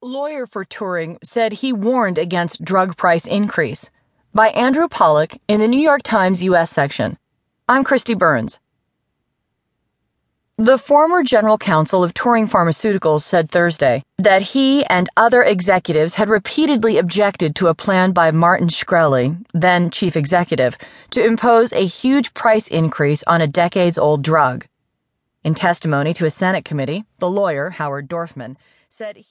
Lawyer for Turing said he warned against drug price increase. By Andrew Pollack in the New York Times U.S. section. I'm Kristi Burns. The former general counsel of Turing Pharmaceuticals said Thursday that he and other executives had repeatedly objected to a plan by Martin Shkreli, then chief executive, to impose a huge price increase on a decades old drug. In testimony to a Senate committee, the lawyer, Howard Dorfman, said he